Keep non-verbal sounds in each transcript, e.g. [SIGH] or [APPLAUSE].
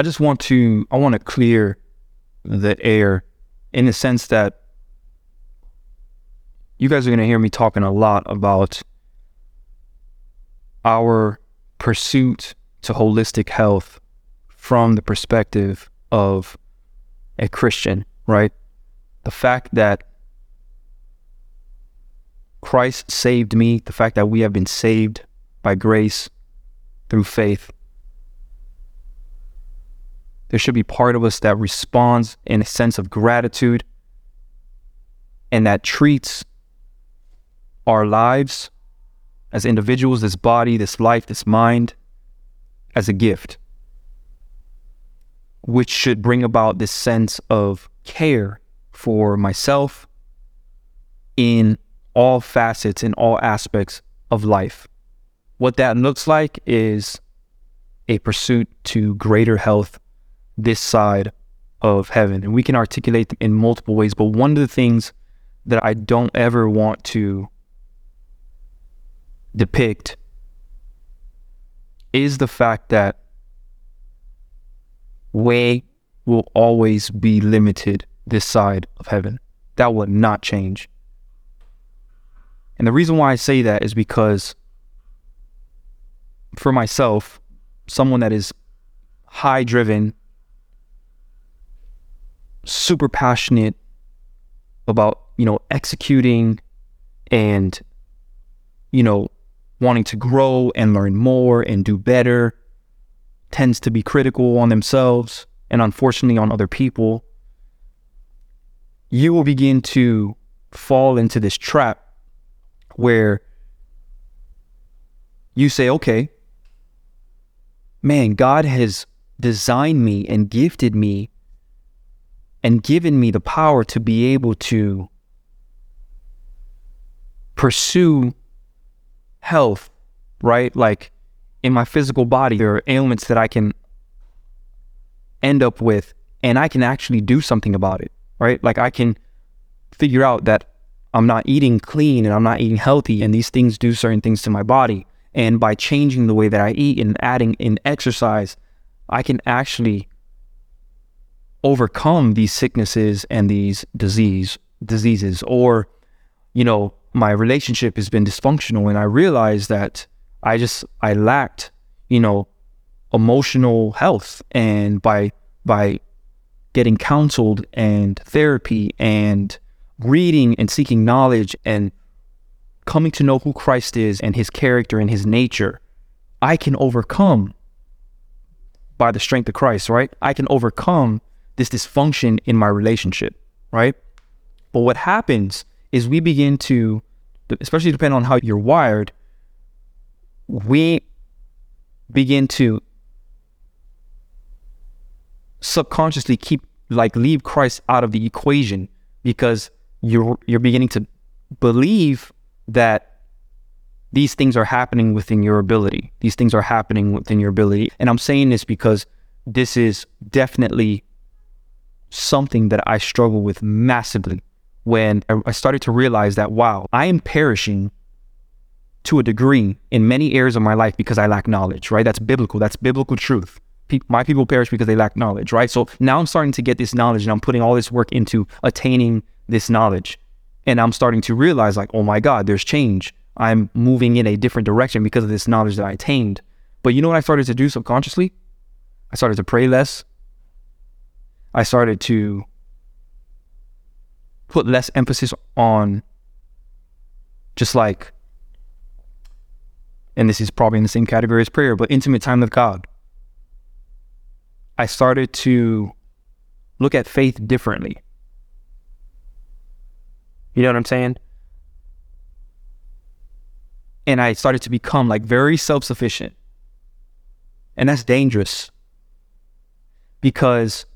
I just want to I want to clear the air in the sense that you guys are going to hear me talking a lot about our pursuit to holistic health from the perspective of a Christian, right? The fact that Christ saved me, the fact that we have been saved by grace through faith. There should be part of us that responds in a sense of gratitude and that treats our lives as individuals, this body, this life, this mind, as a gift, which should bring about this sense of care for myself in all facets, in all aspects of life. What that looks like is a pursuit to greater health this side of heaven. And we can articulate them in multiple ways, but one of the things that I don't ever want to depict is the fact that way will always be limited this side of heaven. That will not change. And the reason why I say that is because for myself, someone that is high driven, super passionate about, you know, executing and, you know, wanting to grow and learn more and do better, tends to be critical on themselves and unfortunately on other people, you will begin to fall into this trap where you say, okay, man, God has designed me and gifted me and given me the power to be able to pursue health, right? Like in my physical body, there are ailments that I can end up with and I can actually do something about it, right? Like I can figure out that I'm not eating clean and I'm not eating healthy and these things do certain things to my body. And by changing the way that I eat and adding in exercise, I can actually overcome these sicknesses and these disease diseases or you know my relationship has been dysfunctional and I realized that I just I lacked, you know, emotional health and by by getting counseled and therapy and reading and seeking knowledge and coming to know who Christ is and his character and his nature, I can overcome by the strength of Christ, right? I can overcome this dysfunction in my relationship, right? But what happens is we begin to, especially depending on how you're wired, we begin to subconsciously keep like leave Christ out of the equation because you're you're beginning to believe that these things are happening within your ability. These things are happening within your ability. And I'm saying this because this is definitely something that I struggle with massively when I started to realize that, wow, I am perishing to a degree in many areas of my life because I lack knowledge, right? That's biblical. That's biblical truth. Pe- my people perish because they lack knowledge, right? So now I'm starting to get this knowledge and I'm putting all this work into attaining this knowledge. And I'm starting to realize, like, oh my God, there's change. I'm moving in a different direction because of this knowledge that I attained. But you know what I started to do subconsciously? I started to pray less. I started to put less emphasis on just like, and this is probably in the same category as prayer, but intimate time with God. I started to look at faith differently. You know what I'm saying? And I started to become like very self sufficient. And that's dangerous because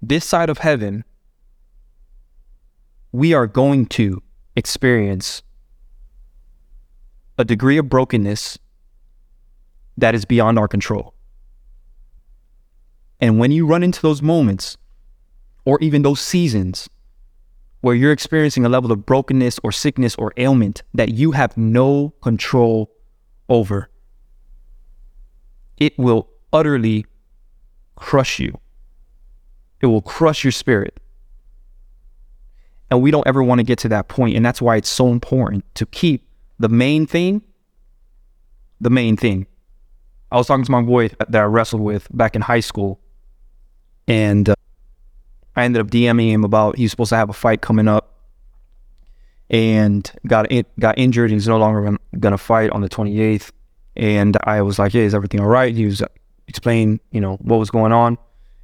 this side of heaven we are going to experience a degree of brokenness that is beyond our control. And when you run into those moments, or even those seasons where you're experiencing a level of brokenness or sickness or ailment that you have no control over, it will utterly crush you. It will crush your spirit. And we don't ever want to get to that point, And that's why it's so important to keep the main thing the main thing. I was talking to my boy that I wrestled with back in high school, and uh, I ended up DMing him about he was supposed to have a fight coming up, and got in, got injured. He's no longer going to fight on the 28th. And I was like, "Hey, is everything all right?" He was explaining, you know, what was going on,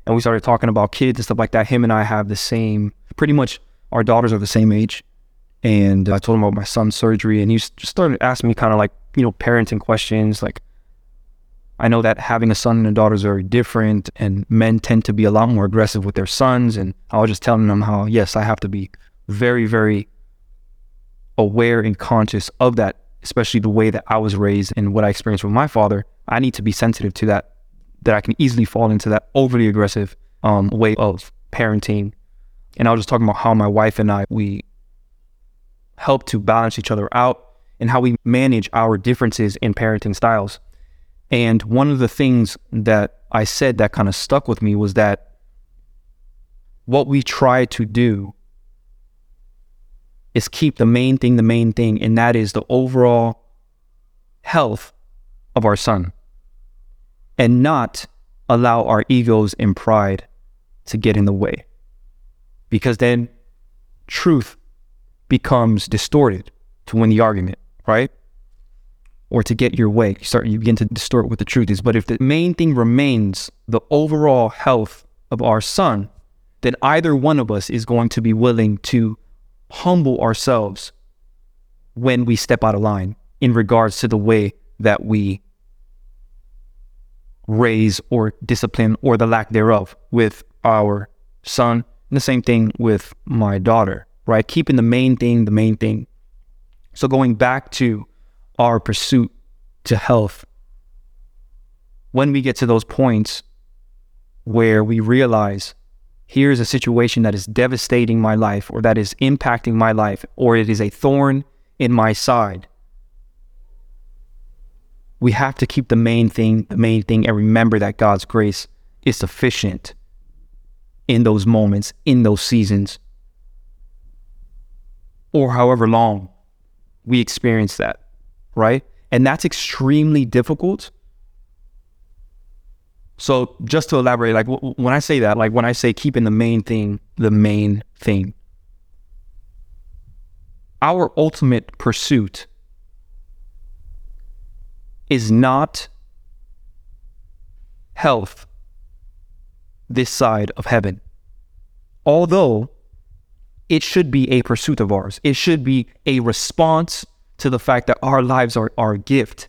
and we started talking about kids and stuff like that. Him and I have the same, pretty much our daughters are the same age. And I told him about my son's surgery, and he just started asking me kind of like, you know, parenting questions. Like, I know that having a son and a daughter is very different, and men tend to be a lot more aggressive with their sons. And I was just telling them how, yes, I have to be very, very aware and conscious of that, especially the way that I was raised and what I experienced with my father. I need to be sensitive to that, that I can easily fall into that overly aggressive um, way of parenting and I was just talking about how my wife and I, we help to balance each other out and how we manage our differences in parenting styles. And one of the things that I said that kind of stuck with me was that what we try to do is keep the main thing the main thing, and that is the overall health of our son and not allow our egos and pride to get in the way because then truth becomes distorted to win the argument, right? Or to get your way. You start you begin to distort what the truth is. But if the main thing remains the overall health of our son, then either one of us is going to be willing to humble ourselves when we step out of line in regards to the way that we raise or discipline or the lack thereof with our son and the same thing with my daughter, right? Keeping the main thing the main thing. So going back to our pursuit to health, when we get to those points where we realize here's a situation that is devastating my life or that is impacting my life or it is a thorn in my side, we have to keep the main thing the main thing and remember that God's grace is sufficient in those moments, in those seasons, or however long we experience that, right? And that's extremely difficult. So, just to elaborate, like w- when I say that, like when I say keeping the main thing the main thing, our ultimate pursuit is not health this side of heaven. Although it should be a pursuit of ours, it should be a response to the fact that our lives are, a gift.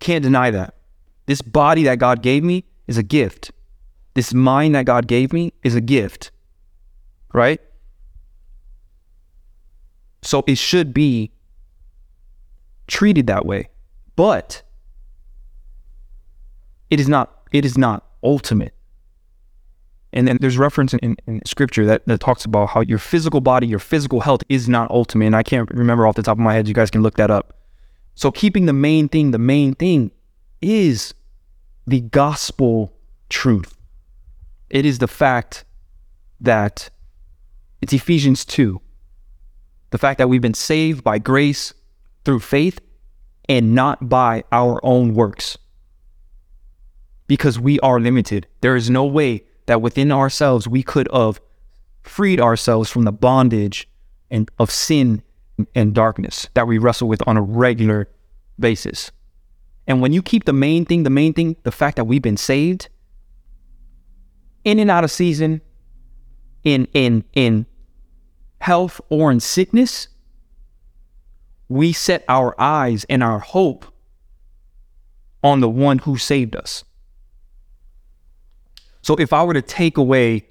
Can't deny that. This body that God gave me is a gift. This mind that God gave me is a gift. Right? So it should be treated that way. But it is not it is not ultimate. And then there's reference in, in, scripture that, that talks about how your physical body, your physical health is not ultimate. And I can't remember off the top of my head. You guys can look that up. So keeping the main thing, the main thing is the gospel truth. It is the fact that it's Ephesians 2. The fact that we've been saved by grace through faith and not by our own works. Because we are limited. There is no way that within ourselves we could have freed ourselves from the bondage and of sin and darkness that we wrestle with on a regular basis. And when you keep the main thing, the main thing, the fact that we've been saved in and out of season, in in in health or in sickness, we set our eyes and our hope on the one who saved us. So if I were to take away,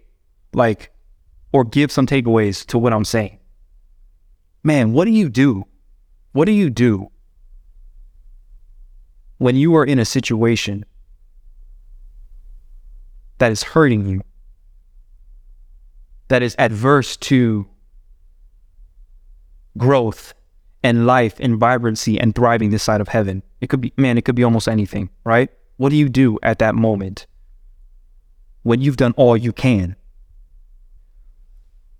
like, or give some takeaways to what I'm saying, man, what do you do? What do you do when you are in a situation that is hurting you, that is adverse to growth and life and vibrancy and thriving this side of heaven? It could be, man, it could be almost anything, right? What do you do at that moment? when you've done all you can.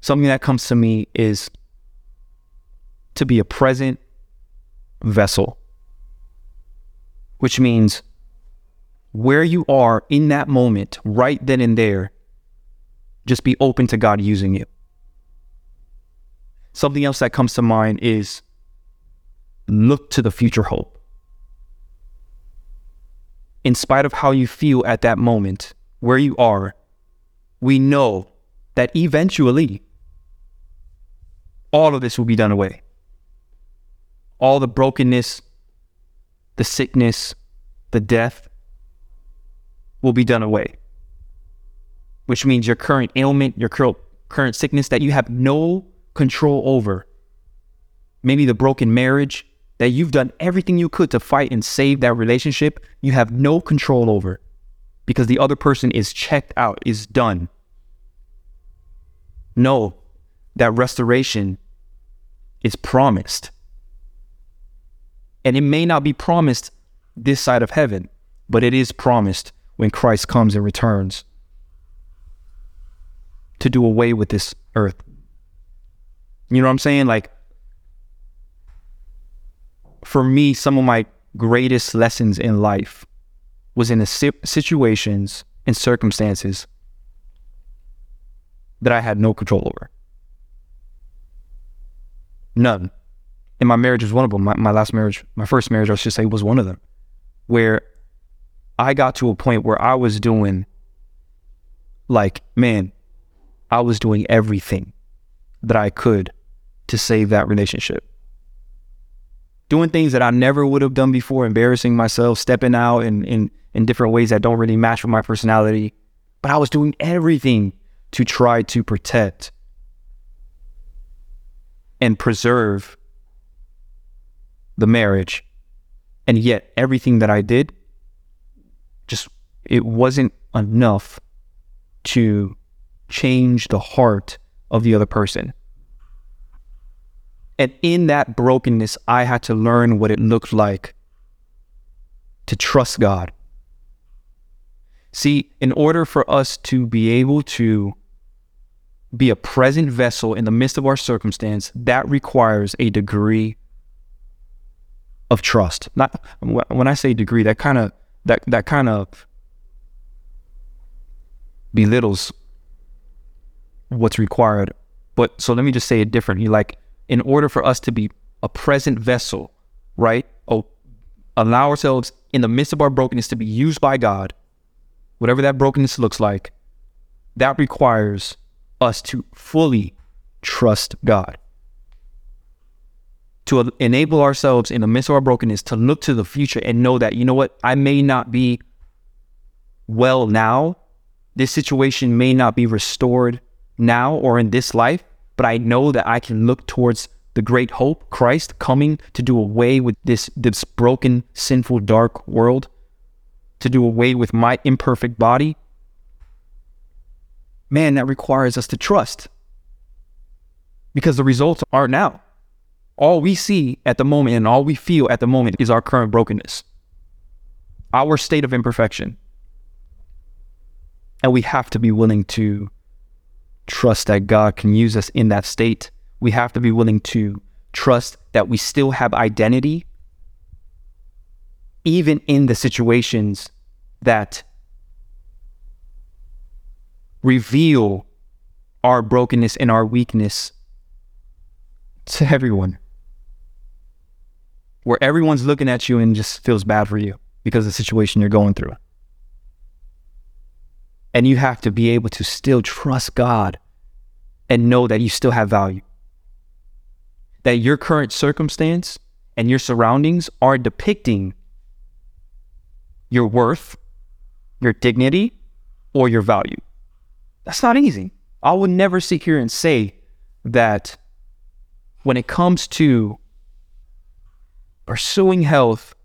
Something that comes to me is to be a present vessel, which means where you are in that moment, right then and there, just be open to God using you. Something else that comes to mind is look to the future hope. In spite of how you feel at that moment, where you are, we know that eventually all of this will be done away. All the brokenness, the sickness, the death will be done away. Which means your current ailment, your current sickness that you have no control over, maybe the broken marriage that you've done everything you could to fight and save that relationship, you have no control over because the other person is checked out, is done. No, that restoration is promised. And it may not be promised this side of heaven, but it is promised when Christ comes and returns to do away with this earth. You know what I'm saying? Like, for me, some of my greatest lessons in life was in the situations and circumstances that I had no control over. None. And my marriage was one of them. My, my last marriage, my first marriage, I should say, was one of them, where I got to a point where I was doing, like, man, I was doing everything that I could to save that relationship. Doing things that I never would have done before, embarrassing myself, stepping out in, in, in different ways that don't really match with my personality. But I was doing everything to try to protect and preserve the marriage. And yet, everything that I did just, it wasn't enough to change the heart of the other person. And in that brokenness, I had to learn what it looked like to trust God. See, in order for us to be able to be a present vessel in the midst of our circumstance, that requires a degree of trust. Not when I say degree, that kind of that that kind of belittles what's required. But so let me just say it differently. Like in order for us to be a present vessel, right? Oh, allow ourselves in the midst of our brokenness to be used by God, whatever that brokenness looks like, that requires us to fully trust God. To enable ourselves in the midst of our brokenness to look to the future and know that, you know what, I may not be well now. This situation may not be restored now or in this life, but I know that I can look towards the great hope, Christ coming to do away with this, this broken, sinful, dark world, to do away with my imperfect body. Man, that requires us to trust because the results are now. All we see at the moment and all we feel at the moment is our current brokenness, our state of imperfection. And we have to be willing to trust that God can use us in that state we have to be willing to trust that we still have identity, even in the situations that reveal our brokenness and our weakness to everyone. Where everyone's looking at you and just feels bad for you because of the situation you're going through. And you have to be able to still trust God and know that you still have value that your current circumstance and your surroundings are depicting your worth, your dignity, or your value. That's not easy. I would never sit here and say that when it comes to pursuing health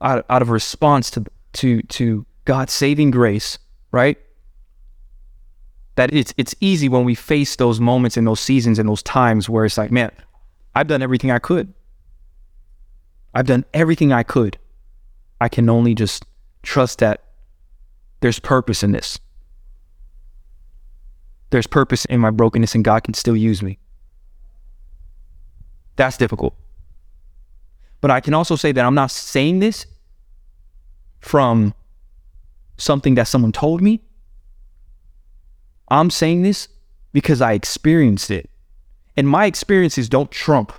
out, of response to, to, to God's saving grace, right? That it's, it's easy when we face those moments and those seasons and those times where it's like, man, I've done everything I could. I've done everything I could. I can only just trust that there's purpose in this. there's purpose in my brokenness and God can still use me. That's difficult. But I can also say that I'm not saying this from something that someone told me. I'm saying this because I experienced it. And my experiences don't trump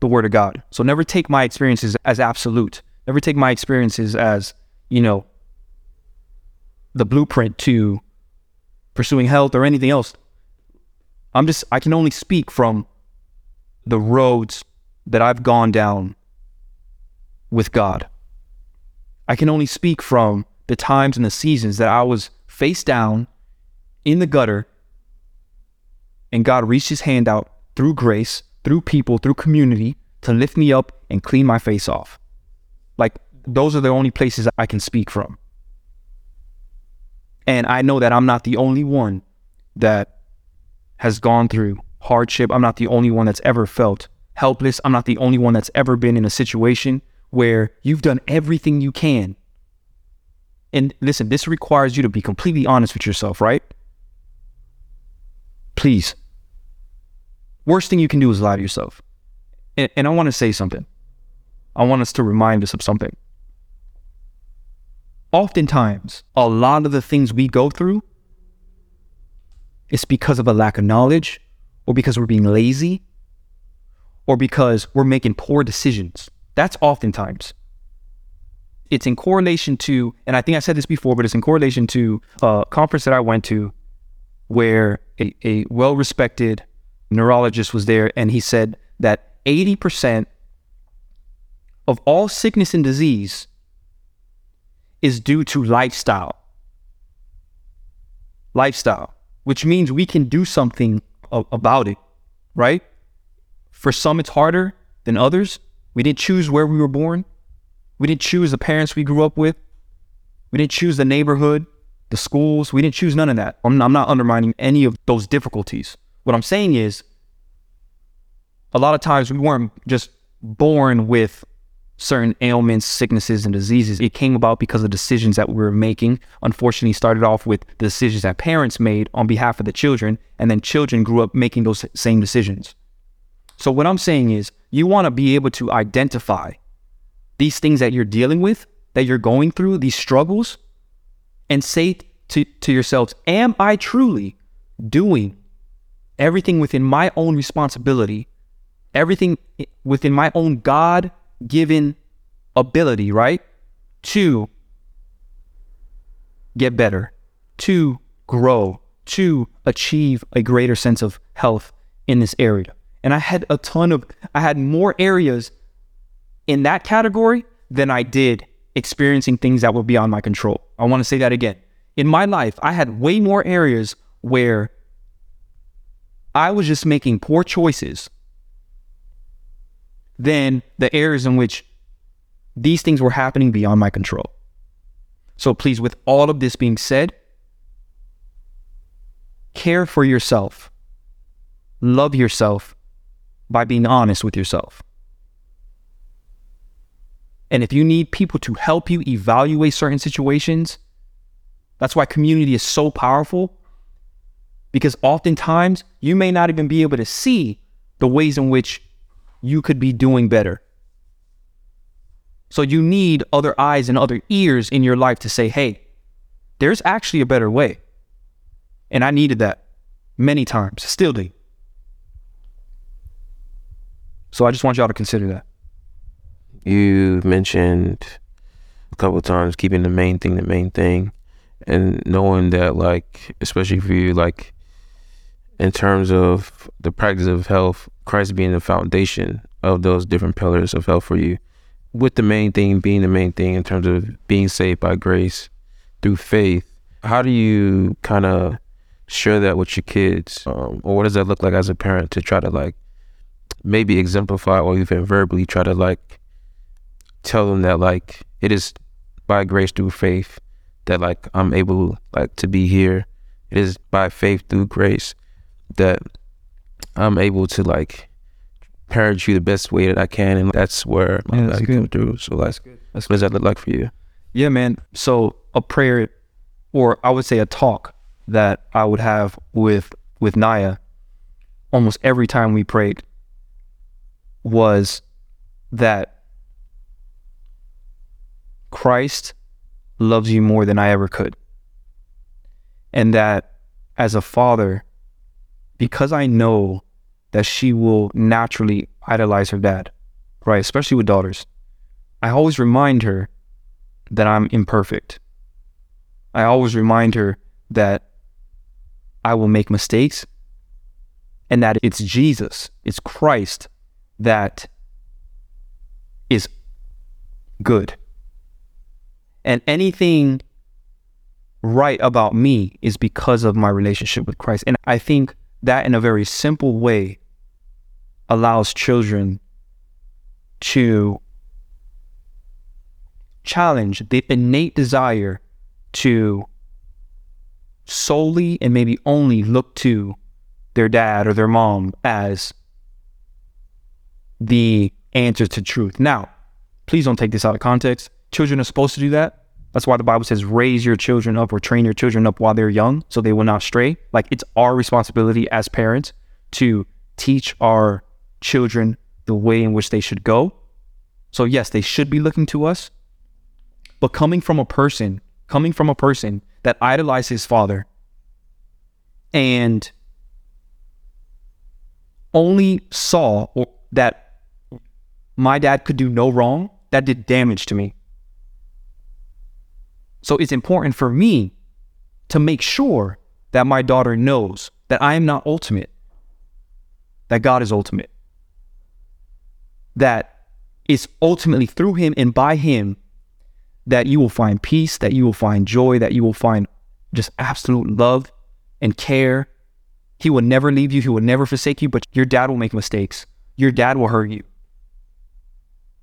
the word of God. So never take my experiences as absolute. Never take my experiences as, you know, the blueprint to pursuing health or anything else. I'm just, I can only speak from the roads that I've gone down with God. I can only speak from the times and the seasons that I was face down in the gutter and God reached his hand out through grace, through people, through community to lift me up and clean my face off. Like those are the only places I can speak from. And I know that I'm not the only one that has gone through hardship. I'm not the only one that's ever felt helpless. I'm not the only one that's ever been in a situation where you've done everything you can. And listen, this requires you to be completely honest with yourself, right? Please. Worst thing you can do is lie to yourself. And, and I want to say something. I want us to remind us of something. Oftentimes, a lot of the things we go through is because of a lack of knowledge, or because we're being lazy, or because we're making poor decisions. That's oftentimes. It's in correlation to, and I think I said this before, but it's in correlation to a conference that I went to where a, a well respected neurologist was there, and he said that 80% of all sickness and disease is due to lifestyle. Lifestyle, which means we can do something about it, right? For some, it's harder than others. We didn't choose where we were born. We didn't choose the parents we grew up with. We didn't choose the neighborhood, the schools. We didn't choose none of that. I'm, I'm not undermining any of those difficulties. What I'm saying is, a lot of times we weren't just born with certain ailments, sicknesses, and diseases. It came about because of decisions that we were making. Unfortunately, started off with the decisions that parents made on behalf of the children, and then children grew up making those same decisions. So, what I'm saying is, you want to be able to identify these things that you're dealing with, that you're going through, these struggles, and say to, to yourselves, Am I truly doing everything within my own responsibility, everything within my own God given ability, right? To get better, to grow, to achieve a greater sense of health in this area. And I had a ton of, I had more areas in that category than I did experiencing things that were beyond my control. I want to say that again. In my life, I had way more areas where I was just making poor choices than the areas in which these things were happening beyond my control. So please, with all of this being said, care for yourself, love yourself by being honest with yourself. And if you need people to help you evaluate certain situations, that's why community is so powerful. Because oftentimes you may not even be able to see the ways in which you could be doing better. So you need other eyes and other ears in your life to say, hey, there's actually a better way. And I needed that many times, still do. So I just want y'all to consider that. You mentioned a couple times keeping the main thing the main thing and knowing that like especially for you like in terms of the practice of health, Christ being the foundation of those different pillars of health for you, with the main thing being the main thing in terms of being saved by grace through faith. How do you kind of share that with your kids, um, or what does that look like as a parent to try to like maybe exemplify or even verbally try to like tell them that like it is by grace through faith that like I'm able like to be here. It is by faith through grace that I'm able to like parent you the best way that I can, and that's where my yeah, value come through. So like, that's what does that look like for you? Yeah, man. So a prayer, or I would say a talk that I would have with with Naya, almost every time we prayed, was that Christ loves you more than I ever could. And that as a father, because I know that she will naturally idolize her dad, right? Especially with daughters, I always remind her that I'm imperfect. I always remind her that I will make mistakes and that it's Jesus, it's Christ that is good. And anything right about me is because of my relationship with Christ. And I think that in a very simple way allows children to challenge the innate desire to solely and maybe only look to their dad or their mom as the answer to truth. Now, please don't take this out of context. Children are supposed to do that. That's why the Bible says, raise your children up or train your children up while they're young so they will not stray. Like it's our responsibility as parents to teach our children the way in which they should go. So, yes, they should be looking to us. But coming from a person, coming from a person that idolized his father and only saw that my dad could do no wrong, that did damage to me. So it's important for me to make sure that my daughter knows that I am not ultimate, that God is ultimate, that it's ultimately through Him and by Him that you will find peace, that you will find joy, that you will find just absolute love and care. He will never leave you, He will never forsake you, but your dad will make mistakes. Your dad will hurt you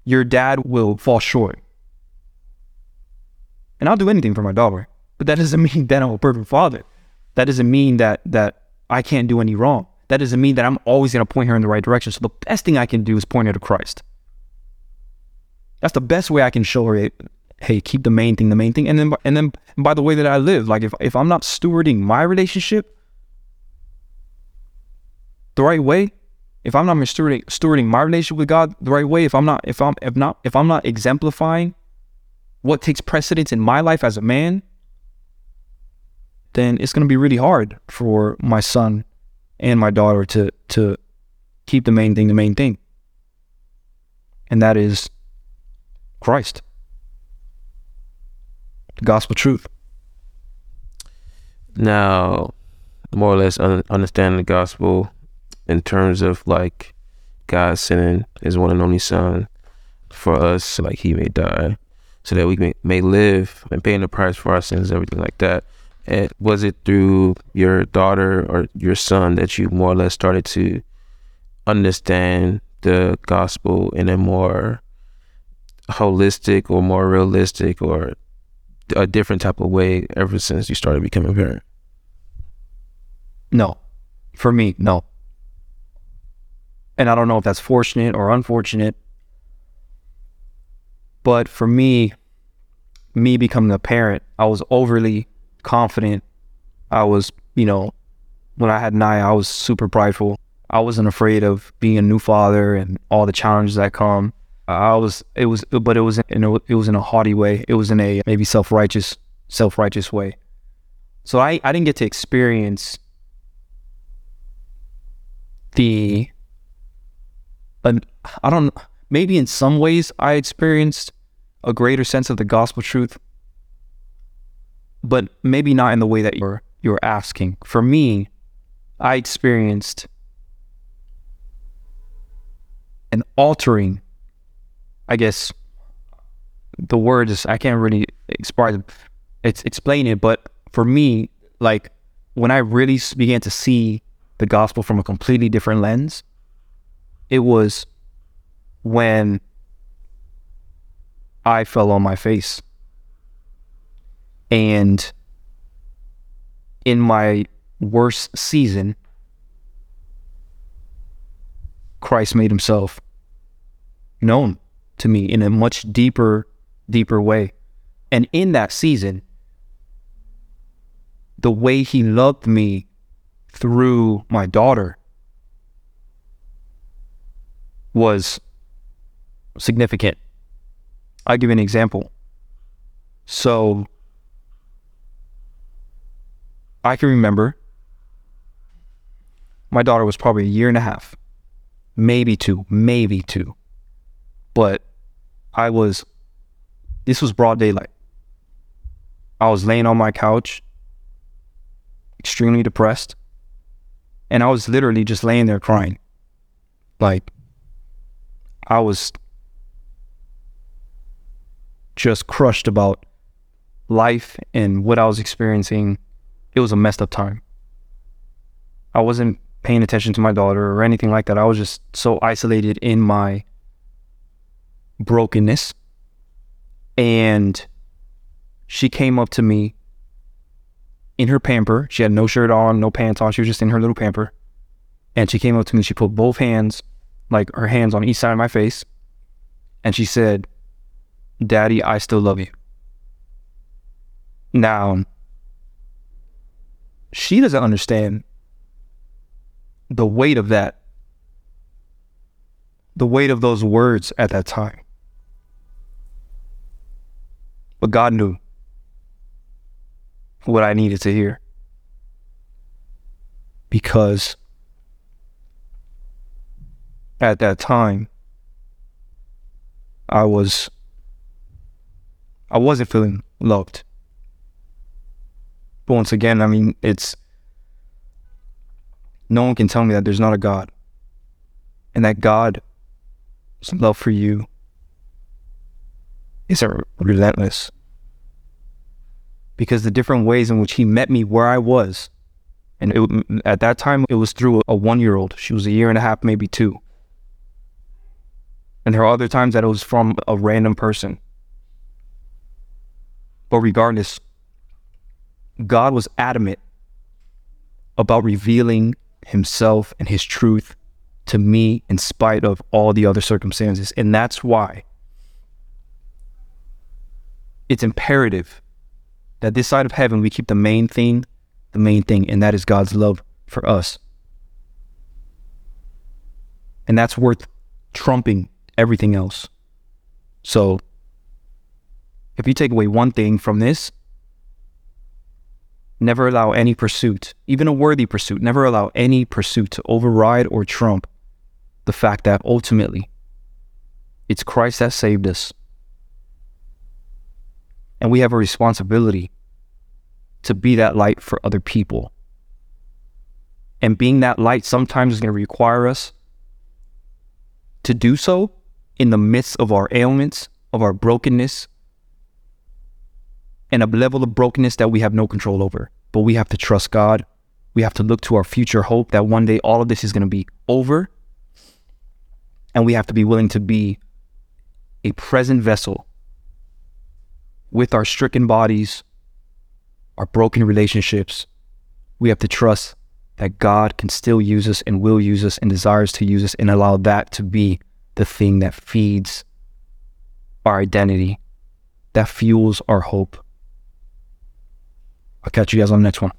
your dad will fall short. And I'll do anything for my daughter, but that doesn't [LAUGHS] mean that I'm a perfect father. That doesn't mean that that I can't do any wrong. That doesn't mean that I'm always going to point her in the right direction. So the best thing I can do is point her to Christ. That's the best way I can show her, eh, hey, keep the main thing the main thing. And then and then by the way that I live, like if if I'm not stewarding my relationship the right way, if I'm not stewarding, stewarding my relationship with God the right way, if I'm not, if I'm, if not, if I'm not exemplifying what takes precedence in my life as a man, then it's going to be really hard for my son and my daughter to to keep the main thing the main thing, and that is Christ, the gospel truth. Now, more or less un- understanding the gospel in terms of like God sending his one and only son for us, like he may die, so that we may, live and paying the price for our sins, everything like that. And was it through your daughter or your son that you more or less started to understand the gospel in a more holistic or more realistic or a different type of way ever since you started becoming a parent? No. For me, no. And I don't know if that's fortunate or unfortunate. But for me, me becoming a parent, I was overly confident. I was, you know, when I had Naya, I was super prideful. I wasn't afraid of being a new father and all the challenges that come. I was, it was, but it was in a, it was in a haughty way. It was in a maybe self righteous, self righteous way. So I, I didn't get to experience the I don't maybe in some ways I experienced a greater sense of the gospel truth, but maybe not in the way that you're you're asking. For me, I experienced an altering, I guess the word is I can't really express it's explain it, but for me, like when I really began to see the gospel from a completely different lens, it was when I fell on my face. And in my worst season, Christ made himself known to me in a much deeper, deeper way. And in that season, the way he loved me through my daughter was significant. I'll give you an example. So I can remember my daughter was probably a year and a half, maybe two, maybe two. But I was, this was broad daylight. I was laying on my couch, extremely depressed, and I was literally just laying there crying. Like, I was just crushed about life and what I was experiencing. It was a messed up time. I wasn't paying attention to my daughter or anything like that. I was just so isolated in my brokenness. And she came up to me in her pamper. She had no shirt on, no pants on. She was just in her little pamper. And she came up to me. She put both hands, like her hands on each side of my face. And she said, Daddy, I still love you. Now, she doesn't understand the weight of that, the weight of those words at that time. But God knew what I needed to hear. Because at that time, I was, I wasn't feeling loved. But once again, I mean, it's, no one can tell me that there's not a God and that God's love for you is relentless. Because the different ways in which He met me where I was, and it, at that time it was through a one year old. She was a year and a half, maybe two. And there are other times that it was from a random person. But regardless, God was adamant about revealing himself and his truth to me in spite of all the other circumstances. And that's why it's imperative that this side of heaven we keep the main thing, the main thing, and that is God's love for us. And that's worth trumping everything else. So, if you take away one thing from this, Never allow any pursuit, even a worthy pursuit, never allow any pursuit to override or trump the fact that ultimately it's Christ that saved us. And we have a responsibility to be that light for other people. And being that light sometimes is going to require us to do so in the midst of our ailments, of our brokenness, and a level of brokenness that we have no control over. But we have to trust God. We have to look to our future hope that one day all of this is going to be over. And we have to be willing to be a present vessel with our stricken bodies, our broken relationships. We have to trust that God can still use us and will use us and desires to use us and allow that to be the thing that feeds our identity, that fuels our hope. I'll catch you guys on the next one.